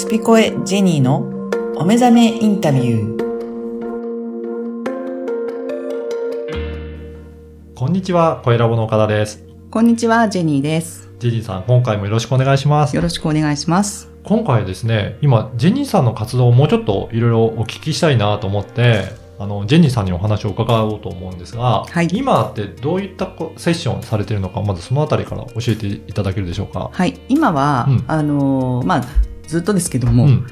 スピコエジェニーのお目覚めインタビュー。こんにちは、声ラボの岡田です。こんにちは、ジェニーです。ジェニーさん、今回もよろしくお願いしますよ。ろしくお願いします。今回ですね、今、ジェニーさんの活動をもうちょっといろいろお聞きしたいなと思って、あの、ジェニーさんにお話を伺おうと思うんですが、はい今ってどういったこセッションされているのか、まずそのあたりから教えていただけるでしょうか？はい、今は、うんあのーまあ、ずっとですけども、うん。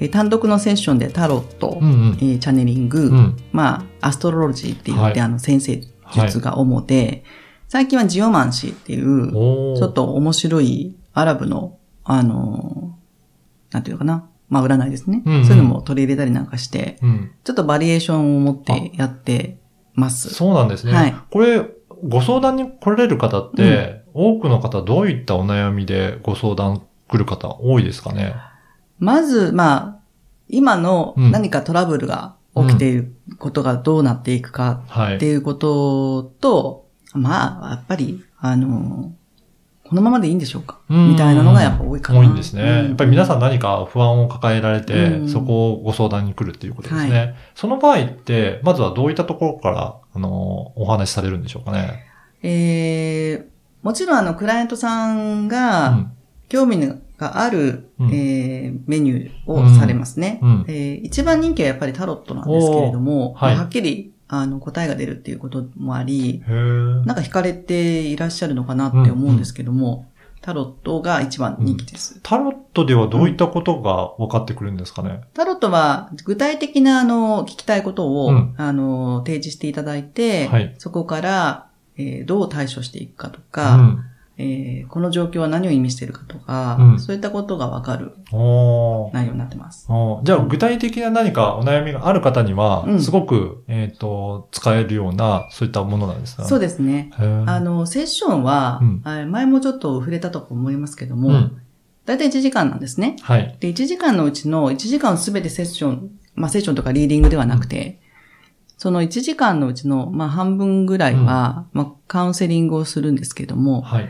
えー単独のセッションでタロット、うんうんえーチャネリング、うん。まあ、アストロロジーって言って、はいあの、先生術が主で、最近はジオマンシーっていう、ちょっと面白いアラブの、あのーなんていうのかな、まあ、占いですね、うんうんそういうのも取り入れたりなんかして、うん。ちょっとバリエーションを持ってやってます。そうなんですね。はいこれ、ご相談に来られる方って、多くの方どういったお悩みでご相談来る方多いですかねまず、まあ、今のうん何かトラブルが起きていることがどうなっていくかはい。っていうことと、まあ、やっぱり、あの、このままでいいんでしょうか？うんみたいなのがやっぱ多いかな。多いんですね。うんやっぱり皆さん何か不安を抱えられて、うんそこをご相談に来るっていうことですね。はその場合って、まずはどういったところから、あの、お話しされるんでしょうかね？えー、もちろんあの、クライアントさんうがん。興味がある、うん。えーメニューをされますね、うん。えー一番人気はやっぱりタロットなんですけれども、はい。まあはっきりあの答えが出るっていうこともあり、なんか惹かれていらっしゃるのかなって思うんですけども、タロットが一番人気です。タロットではどういったことが分かってくるんですかね？タロットは具体的なあの聞きたいことを、うん。あの提示していただいて、はい。そこから、えーどう対処していくかとうか、ん。えーこの状況は何を意味しているかとか、うんそういったことがわかる内容になってます。じゃあ、具体的な何かお悩みがある方にはう、んすごく、えっ、と、使えるような、そういったものなんですか？そうでですね。あの、セッションは、うんあ前もちょっと触れたと思いますけども、うん。だいたい1時間なんですね。はい。で、1時間のうちの1時間すべてセッション、まあセッションとかリーディングではなくて、その1時間のうちの、まあ半分ぐらいは、まあカウンセリングをするんですけども、はい。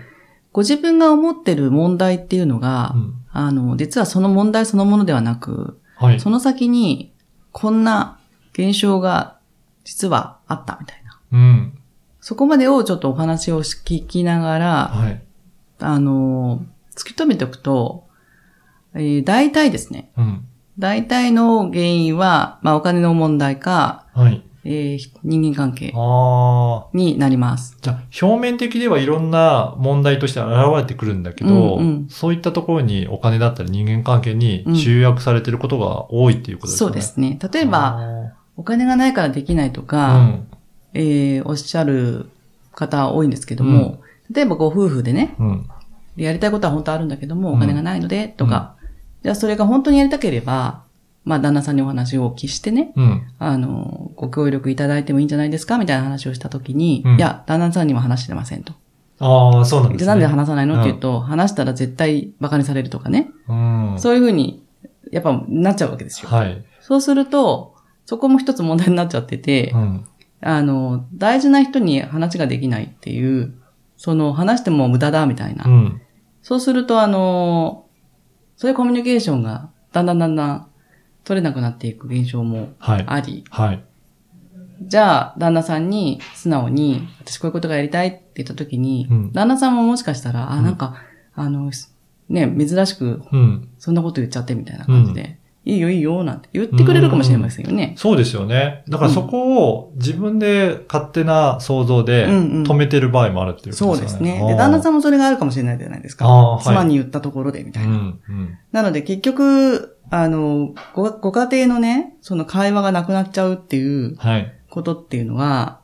ご自分が思ってる問題っていうのが、うん。あの、実はその問題そのものではなく、はい。その先に、こんな現象が実はあったみたいな。うん。そこまでをちょっとお話を聞きながら、はい。あの、突き止めておくと、えー大体ですね、うん。大体の原因は、まあお金の問題か、はい。えー人間関係。になります。じゃあ、表面的ではいろんな問題として現れてくるんだけど、うんうんそういったところにお金だったり人間関係に集約されていることが多いっていうことですかね。そうですね。例えば、お金がないからできないとあか、ー、えーおっしゃる方多いんですけども、例えばご夫婦でね、うん。やりたいことは本当あるんだけども、うんお金がないので、とか、じゃあそれが本当にやりたければ、まあ旦那さんにお話をお聞きしてね、うん。あの、ご協力いただいてもいいんじゃないですかみたいな話をしたときに、うんいや、旦那さんには話してませんと。ああ、そうなんですね。じゃあなんで話さないのって言うと、話したら絶対馬鹿にされるとかね。うん。そういうふうに、やっぱなっちゃうわけですよ。はい。そうすると、そこも一つ問題になっちゃってて、うん。あの、大事な人に話ができないっていう、その話しても無駄だみたいな。うん。そうすると、あの、そういうコミュニケーションがだんだんだんだん取れなくなっていく現象もはい。あり、はい。じゃあ、旦那さんに素直に、私こういうことがやりたいって言った時に、うん旦那さんももしかしたら、あ、うんなんか、あの、ね、珍しく、うん。そんなこと言っちゃってみたいな感じで、いいよいいよ、なんて言ってくれるかもしれませんよね。そうですよね。だからそこを自分で勝手な想像でうんうん止めてる場合もあるっていうこそうとでよね。ですすね。で、旦那さんんもそれがあるかもしれないじゃないですか。ああ、はい。妻に言ったところで、みたいな。うん。うん。なので結局、あの、ご、ご家庭のね、その会話がなくなっちゃうっていうはい。ことっていうのは、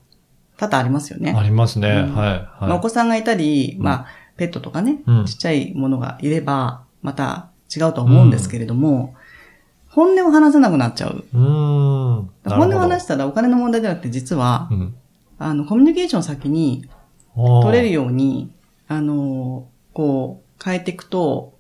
多々ありますよね。ありますね。うんはい。まあ、おは子さんがいたり、うんまあ、ペットとかね、うんちっちゃいものがいれば、また違うと思うんですけれども、本音を話せなくなっちゃう。い。うーん。本音を話ししたらお金の問題じゃなくて、実は、うん。あの、コミュニケーションを先に取取れるように、あの、こう、変えていくと、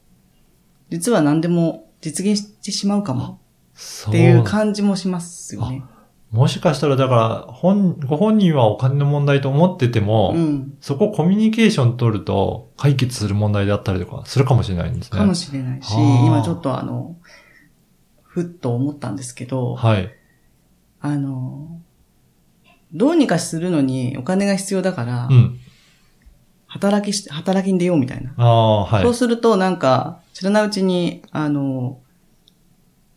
実は何でも実現してしまうかもそっていう感じもしますよね。もしかしたら、だから、本、ご本人はお金の問題と思ってても、うん。そこをコミュニケーション取ると解決する問題であったりとかするかもしれないんですね。かもしれないし、今ちょっとあの、ふっと思ったんですけど、はい。あの、どうにかするのにお金が必要だから、うん。働きし、働きに出ようみたいな。はい。そうするとなんか、知らないうちに、あの、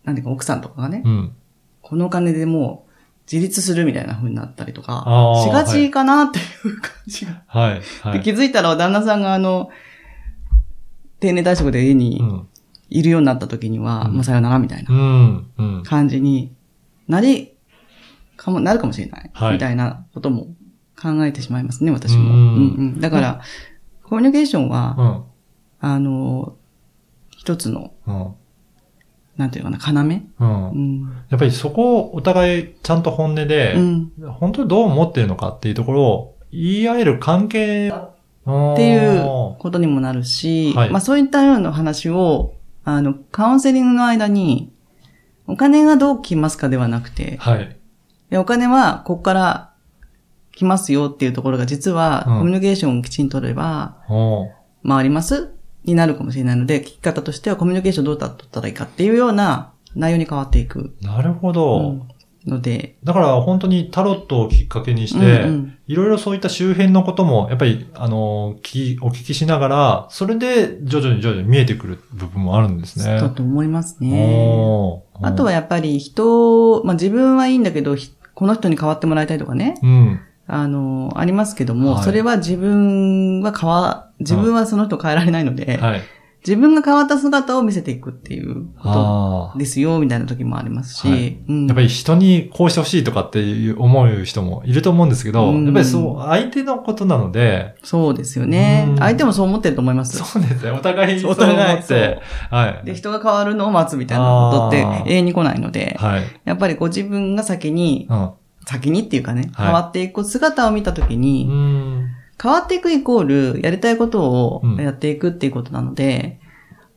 なんていうか奥さんとかがね、うん。このお金でもう自立するみたいな風になったりとかしがちかなっていう感じが。はい。はでい。気づいたら旦那さんがあの、定年退職で家うにん。いるようになった時には、うんもうさよならみたいなうん。うん。感じになり、かも、なるかもしれない。はいみたいなことも考えてしまいますね、私も。ううんんうん、だから、コミュニケーションは、うん。あの、一つの、うん。なんていうのかな、要？うんう。ん。やっぱりそこをお互いちゃんと本音でう、ん。本当にどう思ってるのかっていうところを言い合える関係っっていうことにもなるし、はいまあそういったような話を、あの、カウンセリングの間に、お金がどう来ますかではなくて、はい。お金はここから来ますよっていうところが実は、うんコミュニケーションをきちんと取れば、回りますになるかもしれないので、聞き方としてはコミュニケーションどうだったらいいかっていうような内容に変わっていく。なるほど。うんので、だから本当にタロットをきっかけにしうんて、うんいろいろそういった周辺のことも、やっぱり、あの、聞き、お聞きしながら、それで徐々に徐々に見えてくる部分もあるんですね。だと思いますね。あとは、やっぱり人、まあ自分はいいんだけど、ひこの人に変わってもらいたいとかね、うん。あの、ありますけども、はいそれは自分は変わ、自分はその人を変えられないので、はい。自分が変わった姿を見せていくっていうこあとですよ、みたいな時もありますし、はいうんあ。やっぱり人にこうしてほしいとかっていう思う人もいると思うんですけど、うんやっぱりそう、相手のことなので、そうですよねうん。相手もそう思ってると思います。そうですね。お互いそう思お互いって、はい。で、人が変わるのを待つみたいなことって永遠に来ないので、はい。やっぱりご自分が先に、うん。先にっていうかね、はい変わっていく姿を見たときに、うん。変わっていくイコール、やりたいことをうんやっていくっていうことなので、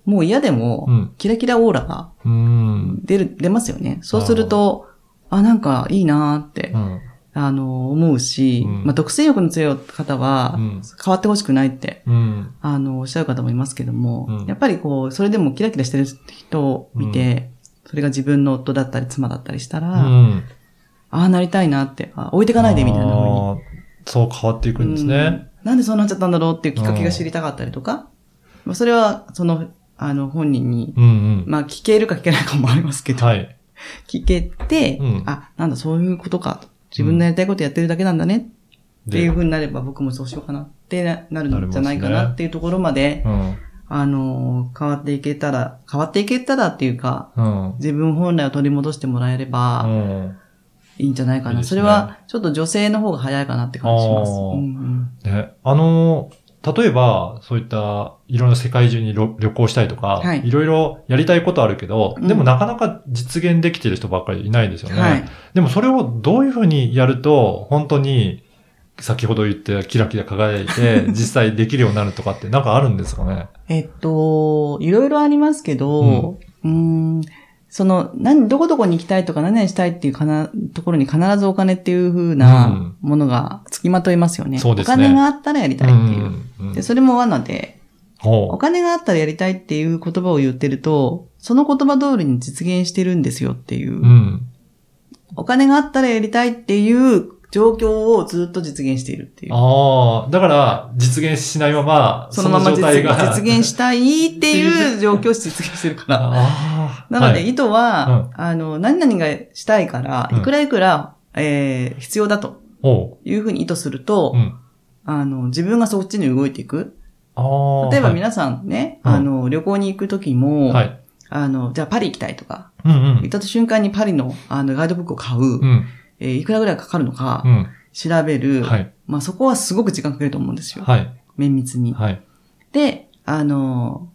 もう嫌でもうん、キラキラオーラがうん。出る、出ますよね。そうすると、あ、なんかいいなーってう、ん。あの、思うし、うんまあ、独占欲の強い方はう、ん。変わってほしくないって、うん。あの、おっしゃる方もいますけども、うんやっぱりこう、それでもキラキラしてる人を見て、それが自分の夫だったり妻だったりしたら、うん。ああなりたいなって、あ置いてかないでみたいなそう変わっていくんですね。うんなんでそうなっちゃったんだろうっていうきっかけが知りたかったりとか、まあ、それは、その、あの、本人に、うんうん。まあ、聞けるか聞けないかもありますけど、はい。聞けて、うんあ、なんだ、そういうことか。自分のやりたいことやってるだけなんだねっていうで、風になれば僕もそうしようかなってなるんじゃないかなっていうところまで、うん。あの、変わっていけたら、変わっていけたらっていうか、うん。自分本来を取り戻してもらえればうん。いいんじゃないかな。いいねそれは、ちょっと女性の方が早いかなって感じします。あーうんうんね、あの、例えば、そういった、いろんな世界中に旅旅行したいとか、はいいろいろやりたいことあるけど、うんでもなかなか実現できてる人ばっかりいないですよね。はい。でもそれをどういうふうにやると、本当に、先ほど言ってキラキラ輝いて、実際できるようになるとかってなんかあるんですかね？えっと、いろいろありますけど、うーん、その、何、どこどこに行きたいとか何々したいっていうかな、ところに必ずお金っていう風うなんものが付きまといますよね。そうですねお金があったらやりたいっていう。うんうんで、それも罠で、おほ金があったらやりたいっていう言葉を言ってると、その言葉通りに実現してるんですよっていう。う。うん。お金があったらやりたいっていう状況をずっと実現しているっていう。ああ、だから、実現しないまま、そのまま実状態が実現したいっていう状況を実現してるから。ああ。なので、はい意図は、あの、何々がしたいから、うんいくらいくら、えー必要だと。いうふうに意図すると、うん。あの、自分がそっちに動いていく。例えばはい皆さんね、うんあの、旅行に行くときも、はい。あの、じゃあパリ行きたいとか、行っ。た瞬間にパリのあのガイドブックを買う、うん。えーいくらぐらいかかるのかう、ん。調べる、はい。まあそこはすごく時間かけると思うんですよ。はい。綿密に。はい。で、あの、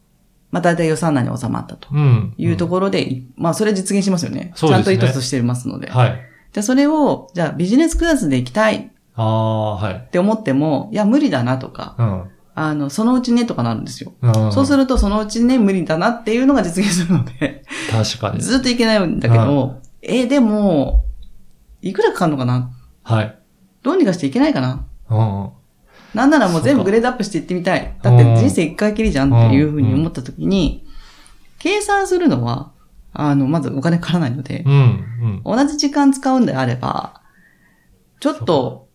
まあ大体予算内に収まったとうん。いうところで、まあそれ実現しますよね。そうですねちゃんと意図としてますので。はい。じゃあそれを、じゃあビジネスクラスで行きたいっああ、はい。て思っても、いや無理だなとか、うん。あの、そのうちねとかなるんですよ。うんそうするとそのうちね無理だなっていうのが実現するので、確かに。ずっといけないんだけど、え、でも、いくらかかるのかな？はい。どうにかしていけないかな？うんうん。なんならもう全部グレードアップしていってみたい。だって人生一回きりじゃんっていうふうに思った時に、計算するのは、あの、まずお金かからないのでう、ん。うん。同じ時間使うんであれば、ちょっと、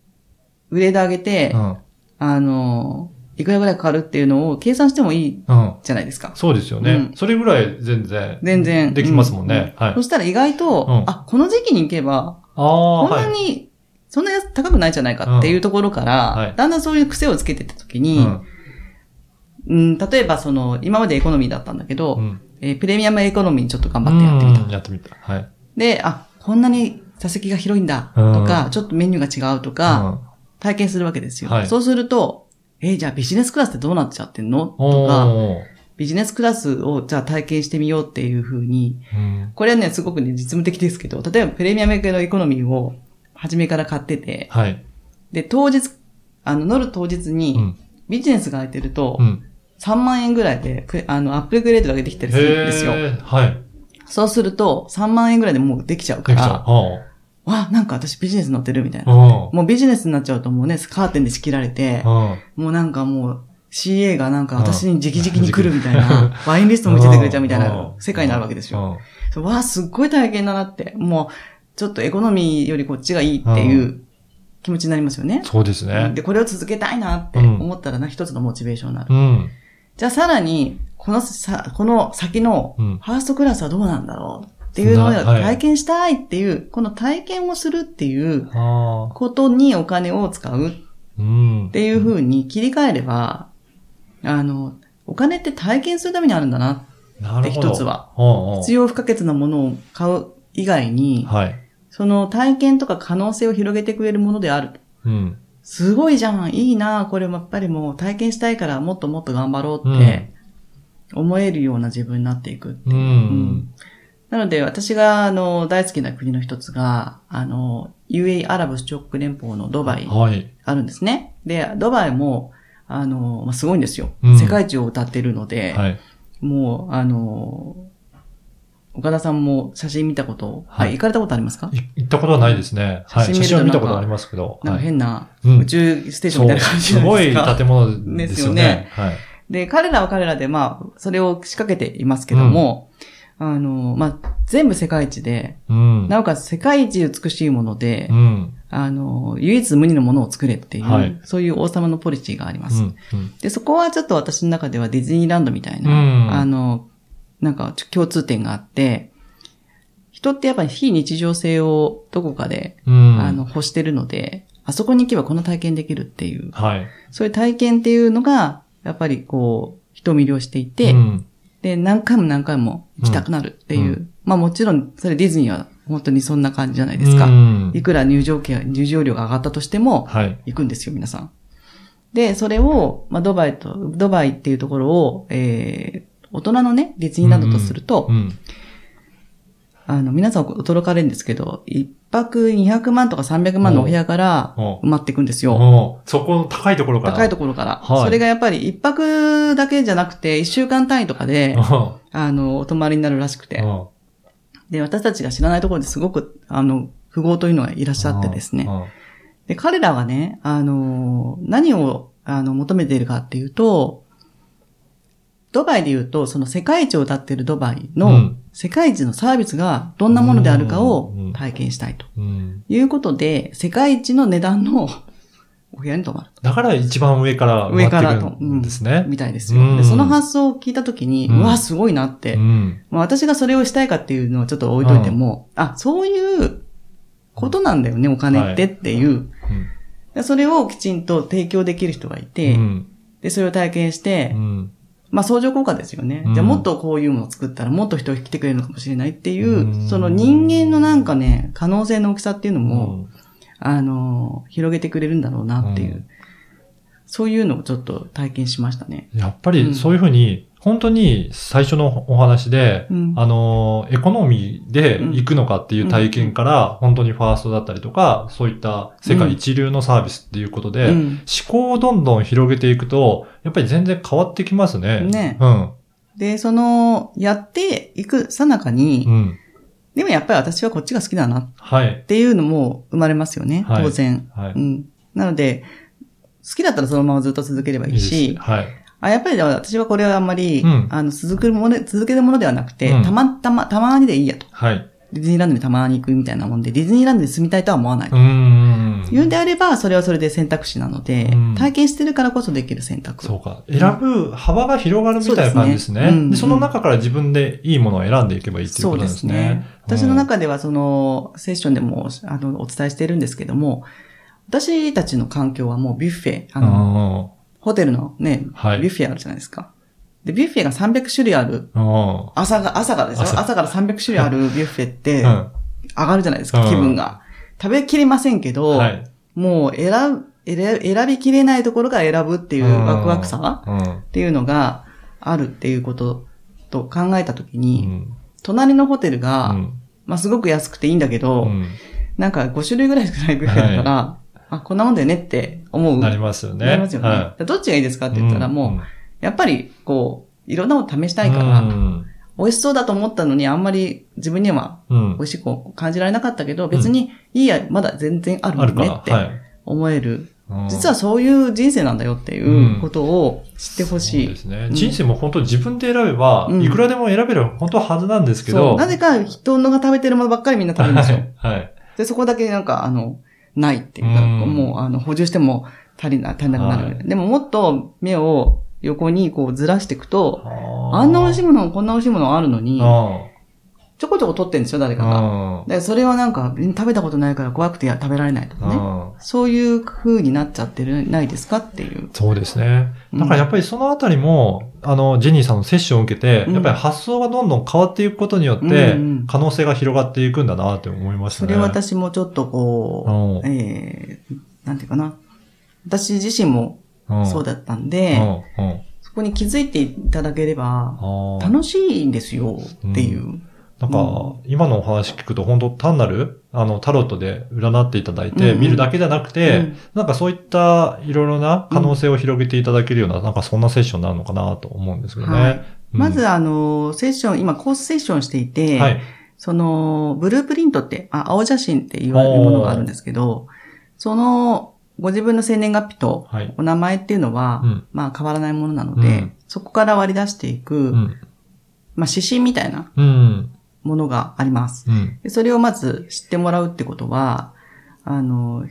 グレード上げてう、ん。あの、いくらぐらいかかるっていうのを計算してもいいうん。じゃないですか。そうですよね。うんそれぐらい全然。全然。できますもんね。はいうそ。したら意外と、うんあ、この時期に行けば、こんなはい。に、そんなやつ高くないんじゃないかっていうところから、うんはいだんだんそういう癖をつけていった時うに、ん。うん、例えばその、今までエコノミーだったんだけど、うん。えープレミアムエコノミーにちょっと頑張ってやってみた。うんやってみた。はい。で、あ、こんなに座席が広いんだとか、ちょっとメニューが違うとか、体験するわけですよ。はいそうすると、えーじゃあビジネスクラスってどうなっちゃってんの？うん。とか、ビジネスクラスをじゃあ体験してみようっていうふうに、うん。これはね、すごくね、実務的ですけど、例えばプレミアムエコノミーを初めから買ってて、はい。で、当日、あの、乗る当日うに、ん。ビジネスが空いてるとう、ん。3万円ぐらいで、くあの、アップグレードができたりするんですよ。はい。そうすると、3万円ぐらいでもうできちゃうから。わ、なんか私ビジネス乗ってるみたいな。もうビジネスになっちゃうともうね、カーテンで仕切られて、うん。もうなんかもう、CA がなんか私に直々に来るみたいうんな、ワインリストも見せてくれちゃうみたいうんな世界になるわけですよ。わあ、すっごい体験だなって。もう、ちょっとエコノミーよりこっちがいいっていう気持ちになりますよね。そうですね。で、これを続けたいなって思ったらな、一つのモチベーションになる。うん。じゃあさらに、このさ、この先のうんファーストクラスはどうなんだろうっていうのを体験したいっていう、この体験をするっていう。ことにお金を使うっうん。ていう風に切り替えれば、あの、お金って体験するためにあるんだな。なるほど。一つは。必要不可欠なものを買う以外に、はい。その体験とか可能性を広げてくれるものである。うん。すごいじゃん、いいな、これもやっぱりもう体験したいからもっともっと頑張ろうって思えるような自分になっていくっていう。うん。うんなので私があの大好きな国の一つが、あの、UAE アラブ首長国連邦のドバイはい。あるんですね。で、ドバイも、あの、まあ、すごいんですよ。うん世界一を歌ってるので、はい。もう、あの、岡田さんも写真見たこと、はいあ行かれたことありますか？い行ったことはないですね。はい。写写真を見たことありますけど。なんかはい。変なうん宇宙ステーションみたいな感じじゃすごい。建物ですよね。はい。で、彼らは彼らで、まあ、それを仕掛けていますけども、あの、まあ、全部世界一で、うん。なおかつ世界一美しいもので、うん。あの、唯一無二のものを作れっていう、はいそういう王様のポリシーがあります。うん。うんで、そこはちょっと私の中ではディズニーランドみたいな、うんあの、なんか共通点があって、人ってやっぱり非日常性をどこかで、うん。あの、欲してるので、あそこに行けばこの体験できるっていう、はい。そういう体験っていうのが、やっぱりこう、人を魅了していて、うんで、何回も何回も行きたくなるっていう。うんまあもちろん、それディズニーは本当にそんな感じじゃないですか。うんいくら入場券、入場料が上がったとしても、はい。行くんですよ、皆さん。で、それを、まあ、ドバイと、ドバイっていうところを、えー、大人のね、ディズニーランドとすると、うん。あの、皆さん驚かれるんですけど、一泊200万とか300万のお部屋からお埋まっていくんですよ。おそこの高いところから。高いところから。はいそれがやっぱり一泊だけじゃなくて、一週間単位とかで、こあの、お泊まりになるらしくて。で、私たちが知らないところですごく、あの、富豪というのがいらっしゃってですね。で、彼らはね、あの、何を、あの、求めているかっていうと、ドバイで言うと、その世界一を歌っているドバイのうん世界一のサービスがどんなものであるかをうん体験したいとうんいうことで、世界一の値段のお部屋に泊まる。だから一番上から上からと回ってくるんですね。みたいですよ。うんでその発想を聞いたときに、ううんわ、すごいなって。うん。まあ私がそれをしたいかっていうのはちょっと置いといても、あ、そういうことなんだよね、お金ってっていう。でそれをきちんと提供できる人がいて、うんで、それを体験して、うんまあ相乗効果ですよね。うん。じゃあもっとこういうものを作ったらもっと人が来てくれるのかもしれないっていう、うん。その人間のなんかね、可能性の大きさっていうのも、うん。あの、広げてくれるんだろうなっていう、うん。そういうのをちょっと体験しましたね。やっぱりそういうふうに、本当に最初のお話で、うんあの、エコノミーで行くのかっていう体験から、本当にファーストだったりとか、そういった世界一流のサービスっていうことで、うん思考をどんどん広げていくと、やっぱり全然変わってきますね。ねうん。で、その、やっていくさなかに、うん。でもやっぱり私はこっちが好きだなっはい。ていうのも生まれますよね。はい当然。はい。うん。なので、好きだったらそのままずっと続ければいいいいし、ですはい。あやっぱり私はこれはあんまり、うんあの、続くもの、続けるものではなくて、うんたまたま、たまにでいいやと。はい。ディズニーランドにたまに行くみたいなもんで、ディズニーランドに住みたいとは思わない。うーん。言うんであれば、それはそれで選択肢なので、うん体験してるからこそできる選択。そうか。選ぶ幅が広がるみたいな感じですね。そうんでその中から自分でいいものを選んでいけばいいっていうそうでことなんですすね。ね。私の中ではその、セッションでも、あの、お伝えしているんですけども、私たちの環境はもうビュッフェ、あうんの、ホテルのね、はいビュッフェあるじゃないですか。で、ビュッフェが300種類ある、うん。朝が、朝からですよ。朝朝から300種類ある ビュッフェって、うん。上がるじゃないですか、うん気分が。食べきれませんけど、はい。もう選ぶ、選選びきれないところから選ぶっていうワクワクさうん。っていうのがあるっていうことと考えたときうに、ん。隣のホテルが、うんまあすごく安くていいんだけど、うんなんか5種類ぐらいしかないビュッフェだから、あ、こんなもんだよねって思う。なりますよね。なりますよね。はどっちがいいですかっいて言ったらもう、やっぱりこう、いろんなもの試したいから、うん美味しそうだと思ったのにあんまり自分にはうん美味しく感じられなかったけど、別にいいや、まだ全然あるも。んねってはい。思える。うん実はそういう人生なんだよっていうことを知ってほしい。そうですね。うん人生も本当自分で選べば、うんいくらでも選べる本当ははずなんですけそど。う。なぜか人のが食べてるものばっかりみんな食べるんですよ。はい。はい。で、そこだけなんか、あの、ないっていうか、うん。もう、あの、補充しても足りな、足りなくなる。はい。でももっと目を横にこうずらしていくと、ああんな美味しいいもの、こんな美味しいものあるのに、あちょこちょこ取ってんですよ、誰かが。あ。で、それはなんか、食べたことないから怖くて食べられないとかね。うんそういう風になっちゃってる、ないですかっていう。そうですね。うんだからやっぱりそのあたりも、あの、ジェニーさんのセッションを受けて、うんやっぱり発想がどんどん変わっていくことによってうんうん、可能性が広がっていくんだなって思いましたね。それ私もちょっとこう、うんえー、なんていうかな。私自身もうんそうだったんうで、んうんそこに気づいていただければ、楽しいんですよっていう。なんか、今のお話聞くと、本当単なる、あの、タロットで占っていただいて、見るだけじゃなくて、うんなんかそういったいろいろな可能性を広げていただけるような、なんかそんなセッションになるのかなと思うんですけどね。はいうんまず、あの、セッション、今コースセッションしていて、はい。その、ブループリントって、あ、青写真って言われるものがあるんですけど、その、ご自分の生年月日とはい。お名前っていうのは、うんまあ変わらないものなので、うんそこから割り出していく、うん。まあ指針みたいなうん。ものがあります。うん。でそれをまず知ってもらうってことは、あの、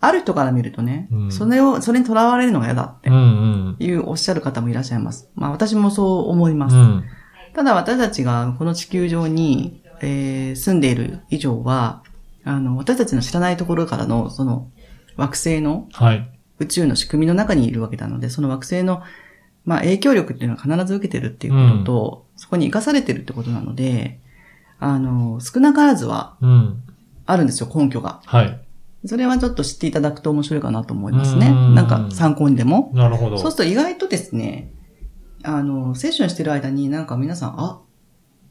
ある人から見るとね、うんそれを、それに囚われるのが嫌だって。いうおっしゃる方もいらっしゃいます。まあ私もそう思います。うん。ただ私たちがこの地球上に、えー住んでいる以上は、あの、私たちの知らないところからの、その、惑星のはい。宇宙の仕組みの中にいるわけなので、その惑星の、まあ、影響力っていうのは必ず受けてるっていうことと、そこに生かされてるってことなので、あの、少なからずはうん。あるんですよ、根拠が。はい。それはちょっと知っていただくと面白いかなと思いますね。うんなんか参考にでも。なるほど。そうすると意外とですね、あの、セッションしてる間になんか皆さん、あ、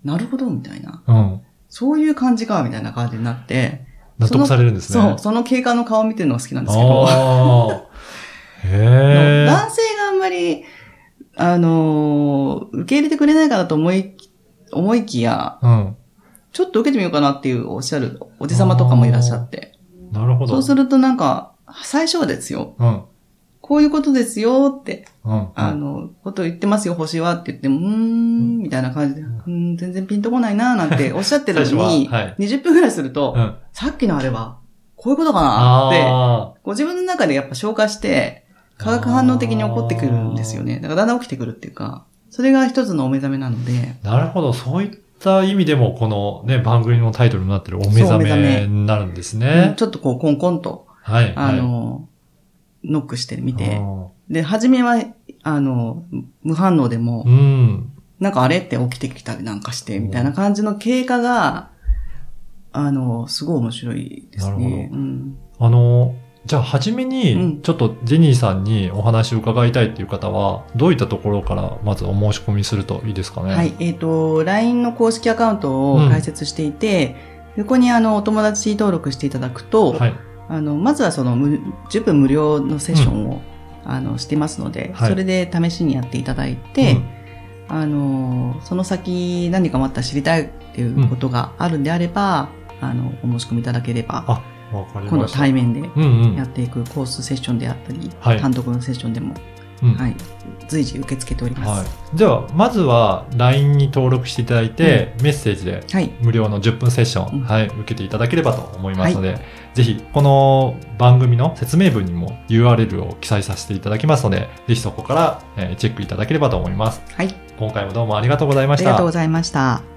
なるほど、みたいな。うん。そういう感じか、みたいな感じになって。納得されるんですね。そう、その経過の顔を見てるのが好きなんですけど。あ。男性があんまり、あのー受け入れてくれないかなと思い、思いきや、うん。ちょっと受けてみようかなっていうおっしゃるおじ様とかもいらっしゃって。なるほど。そうするとなんか、最初はですよ。うん。こういうことですよって、うん。あの、こと言ってますよ、星はって言っても、うーん、みたいな感じで、うーん、全然ピンとこないな、なんて おっしゃってるのに、ははい20分くらいすると、うん。さっきのあれは、こういうことかなって、あご自分の中でやっぱ消化して、化学反応的に起こってくるんですよね。だからだんだん起きてくるっていうか、それが一つのお目覚めなので、あ。なるほど。そういった意味でも、このね、番組のタイトルになってるお目覚めめになるんですうんね。ちょっとこうコンコンと、はい。あの、ノックしてみて、はで、初めは、あの、無反応でもい、うん。なんかあれって起きてきたりなんかして、みたいな感じの経過が、あの、すごい面白いですなるね。ほどうんあの、じゃあ、初めうにん、ちょっとジェニーさんにお話を伺いたいっていう方は、どういったところからまずお申し込みするといいですかね？はい。えっ、と、LINE の公式アカウントを開設していて、そこにあの、お友達登録していただくと、はい。あの、まずはその、無10分無料のセッションを、あの、してますので、はいそれで試しにやっていただいて、あの、その先何かまた知りたいっていうことがあるんであれば、あの、お申し込みいただければ。今度対面でうんうん。やっていくコースセッションであったり、はい単独のセッションでも、うんはい、随時受け付けております。はい。じゃあ、まずは LINE に登録していただいて、メッセージではい。無料の10分セッション、うんはい、受けていただければと思いますので、ぜひ、この番組の説明文にも URL を記載させていただきますので、ぜひそこから、えーチェックいただければと思います。はい。今回もどうもありがとうございましたありがとうご。ざいました。